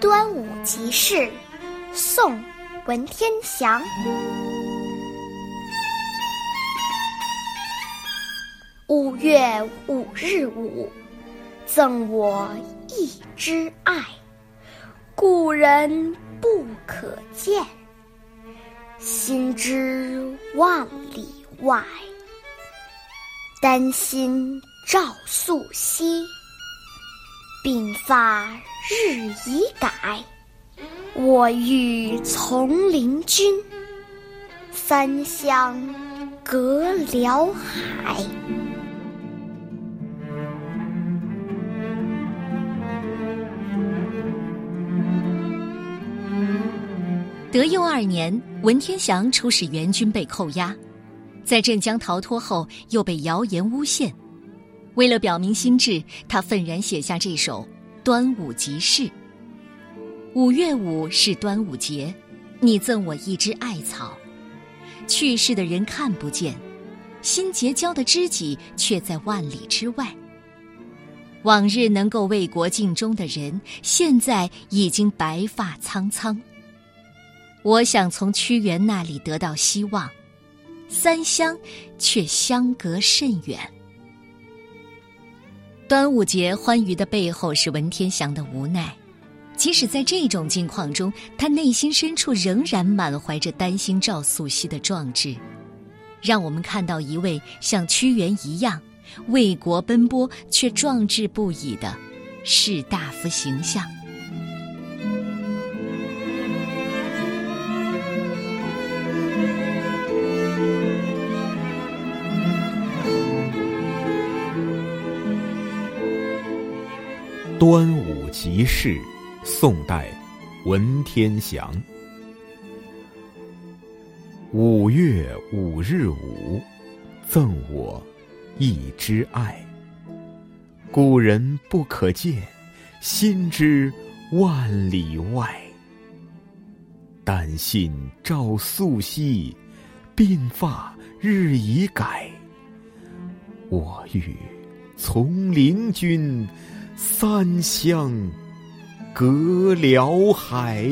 端午即事，宋·文天祥。五月五日午，赠我一枝艾，故人不可见，心知万里外。丹心照素昔，鬓发日已改。我欲从灵君，三湘隔辽海。德佑二年，文天祥出使元军被扣押，在镇江逃脱后又被谣言诬陷。为了表明心志，他愤然写下这首《端午即事》。五月五是端午节，你赠我一枝艾草，去世的人看不见，新结交的知己却在万里之外。往日能够为国尽忠的人，现在已经白发苍苍。我想从屈原那里得到希望，三湘却相隔甚远。端午节欢愉的背后是文天祥的无奈，即使在这种境况中，他内心深处仍然满怀着担心赵素汐的壮志，让我们看到一位像屈原一样为国奔波却壮志不已的士大夫形象。端午即事，宋代，文天祥。五月五日午，赠我一枝艾。古人不可见，心知万里外。丹心照素昔，鬓发日已改。我欲从灵君。三湘隔辽海。